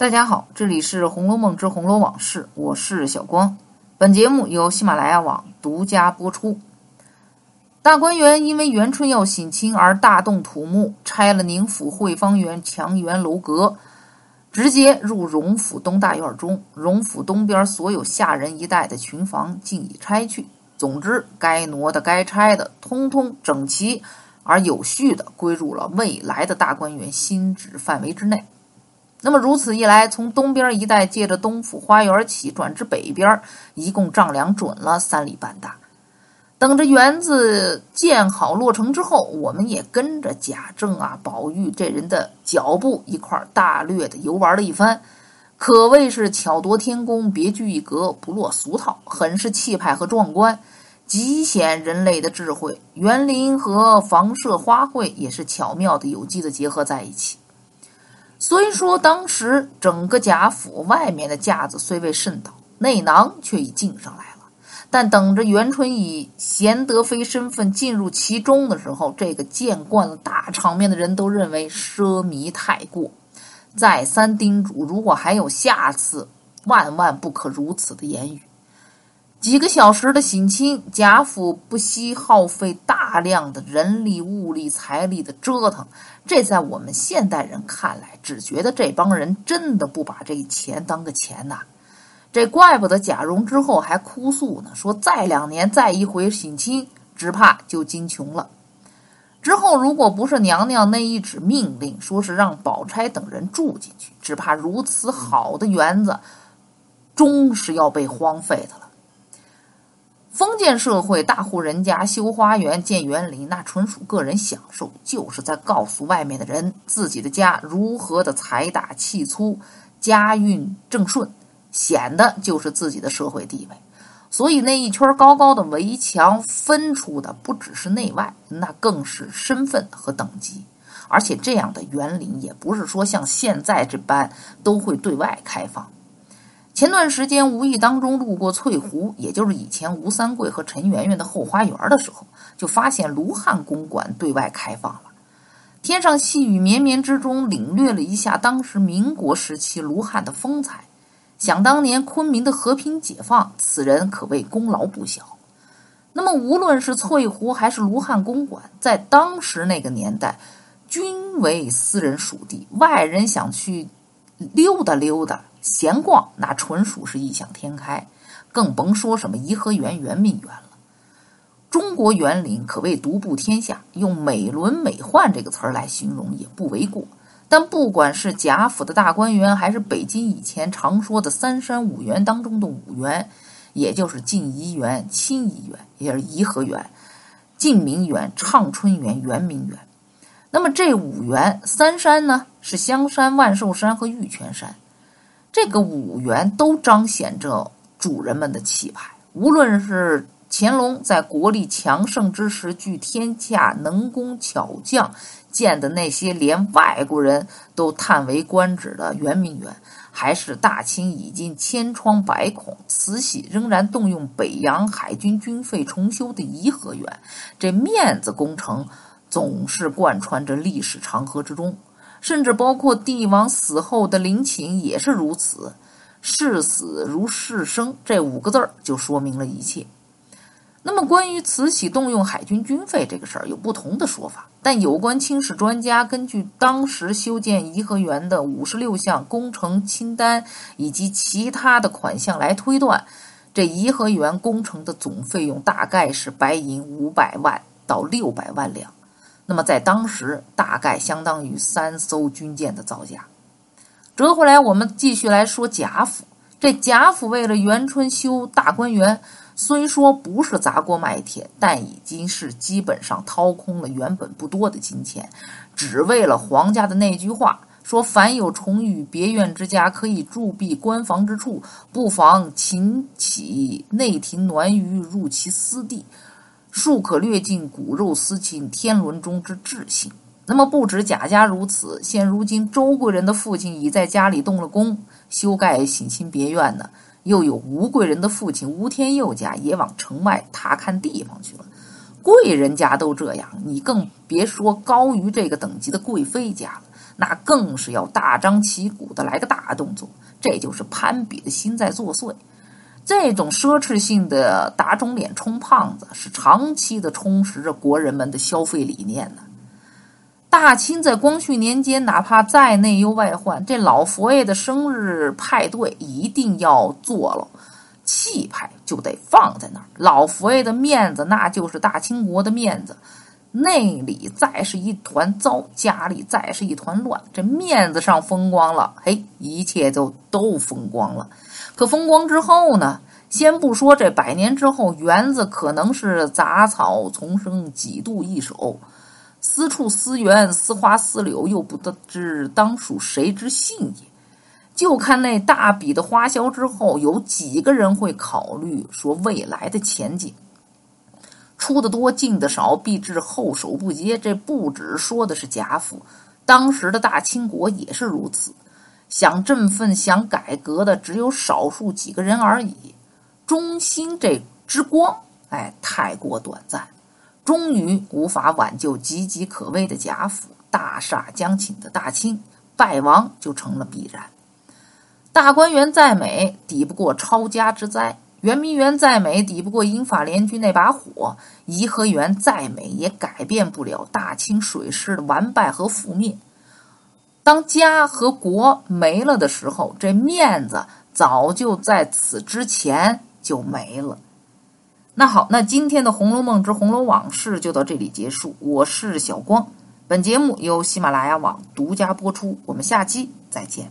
大家好，这里是《红楼梦之红楼往事》，我是小光。本节目由喜马拉雅网独家播出。大观园因为元春要省亲而大动土木，拆了宁府汇芳园墙垣楼阁，直接入荣府东大院中。荣府东边所有下人一带的群房尽已拆去。总之，该挪的、该拆的，通通整齐而有序的归入了未来的大观园新址范围之内。那么如此一来，从东边一带借着东府花园起，转至北边，一共丈量准了三里半大。等着园子建好落成之后，我们也跟着贾政啊、宝玉这人的脚步一块大略的游玩了一番，可谓是巧夺天工、别具一格、不落俗套，很是气派和壮观，极显人类的智慧。园林和房舍花卉也是巧妙的、有机的结合在一起。虽说当时整个贾府外面的架子虽未甚倒，内囊却已进上来了。但等着元春以贤德妃身份进入其中的时候，这个见惯了大场面的人都认为奢靡太过，再三叮嘱：如果还有下次，万万不可如此的言语。几个小时的省亲，贾府不惜耗费大量的人力、物力、财力的折腾，这在我们现代人看来，只觉得这帮人真的不把这钱当个钱呐。这怪不得贾蓉之后还哭诉呢，说再两年再一回省亲，只怕就金穷了。之后如果不是娘娘那一纸命令，说是让宝钗等人住进去，只怕如此好的园子，终是要被荒废的了。封建社会，大户人家修花园、建园林，那纯属个人享受，就是在告诉外面的人，自己的家如何的财大气粗，家运正顺，显的就是自己的社会地位。所以那一圈高高的围墙分出的不只是内外，那更是身份和等级。而且这样的园林也不是说像现在这般都会对外开放。前段时间无意当中路过翠湖，也就是以前吴三桂和陈圆圆的后花园的时候，就发现卢汉公馆对外开放了。天上细雨绵绵之中，领略了一下当时民国时期卢汉的风采。想当年昆明的和平解放，此人可谓功劳不小。那么无论是翠湖还是卢汉公馆，在当时那个年代，均为私人属地，外人想去溜达溜达。闲逛那纯属是异想天开，更甭说什么颐和园、圆明园了。中国园林可谓独步天下，用美轮美奂这个词儿来形容也不为过。但不管是贾府的大观园，还是北京以前常说的三山五园当中的五园，也就是静怡园、清怡园，也就是颐和园、静明园、畅春园、圆明园。那么这五园，三山呢是香山、万寿山和玉泉山。这个五园都彰显着主人们的气派。无论是乾隆在国力强盛之时，聚天下能工巧匠建的那些连外国人都叹为观止的圆明园，还是大清已经千疮百孔、慈禧仍然动用北洋海军军费重修的颐和园，这面子工程总是贯穿着历史长河之中。甚至包括帝王死后的陵寝也是如此，“视死如视生”这五个字儿就说明了一切。那么，关于慈禧动用海军军费这个事儿，有不同的说法。但有关清史专家根据当时修建颐和园的五十六项工程清单以及其他的款项来推断，这颐和园工程的总费用大概是白银五百万到六百万两。那么在当时，大概相当于三艘军舰的造价。折回来，我们继续来说贾府。这贾府为了元春修大观园，虽说不是砸锅卖铁，但已经是基本上掏空了原本不多的金钱，只为了皇家的那句话：说凡有重与别院之家，可以驻避官房之处，不妨请起内廷暖舆入其私地。庶可略尽骨肉私亲，天伦中之至性。那么不止贾家如此，现如今周贵人的父亲已在家里动了工，修盖省亲别院呢。又有吴贵人的父亲吴天佑家也往城外踏看地方去了。贵人家都这样，你更别说高于这个等级的贵妃家了。那更是要大张旗鼓的来个大动作。这就是攀比的心在作祟。这种奢侈性的打肿脸充胖子，是长期的充实着国人们的消费理念呢。大清在光绪年间，哪怕再内忧外患，这老佛爷的生日派对一定要做了，气派就得放在那儿。老佛爷的面子，那就是大清国的面子。内里再是一团糟，家里再是一团乱，这面子上风光了，嘿，一切就都风光了。可风光之后呢？先不说这百年之后，园子可能是杂草丛生，几度易手。私处私园，私花私柳，又不得知当属谁之幸也。就看那大笔的花销之后，有几个人会考虑说未来的前景？出的多，进的少，必致后手不接。这不止说的是贾府，当时的大清国也是如此。想振奋、想改革的，只有少数几个人而已。中兴这之光，哎，太过短暂。终于无法挽救岌岌可危的贾府，大厦将倾的大清败亡就成了必然。大观园再美，抵不过抄家之灾；圆明园再美，抵不过英法联军那把火；颐和园再美，也改变不了大清水师的完败和覆灭。当家和国没了的时候，这面子早就在此之前就没了。那好，那今天的《红楼梦之红楼往事》就到这里结束。我是小光，本节目由喜马拉雅网独家播出。我们下期再见。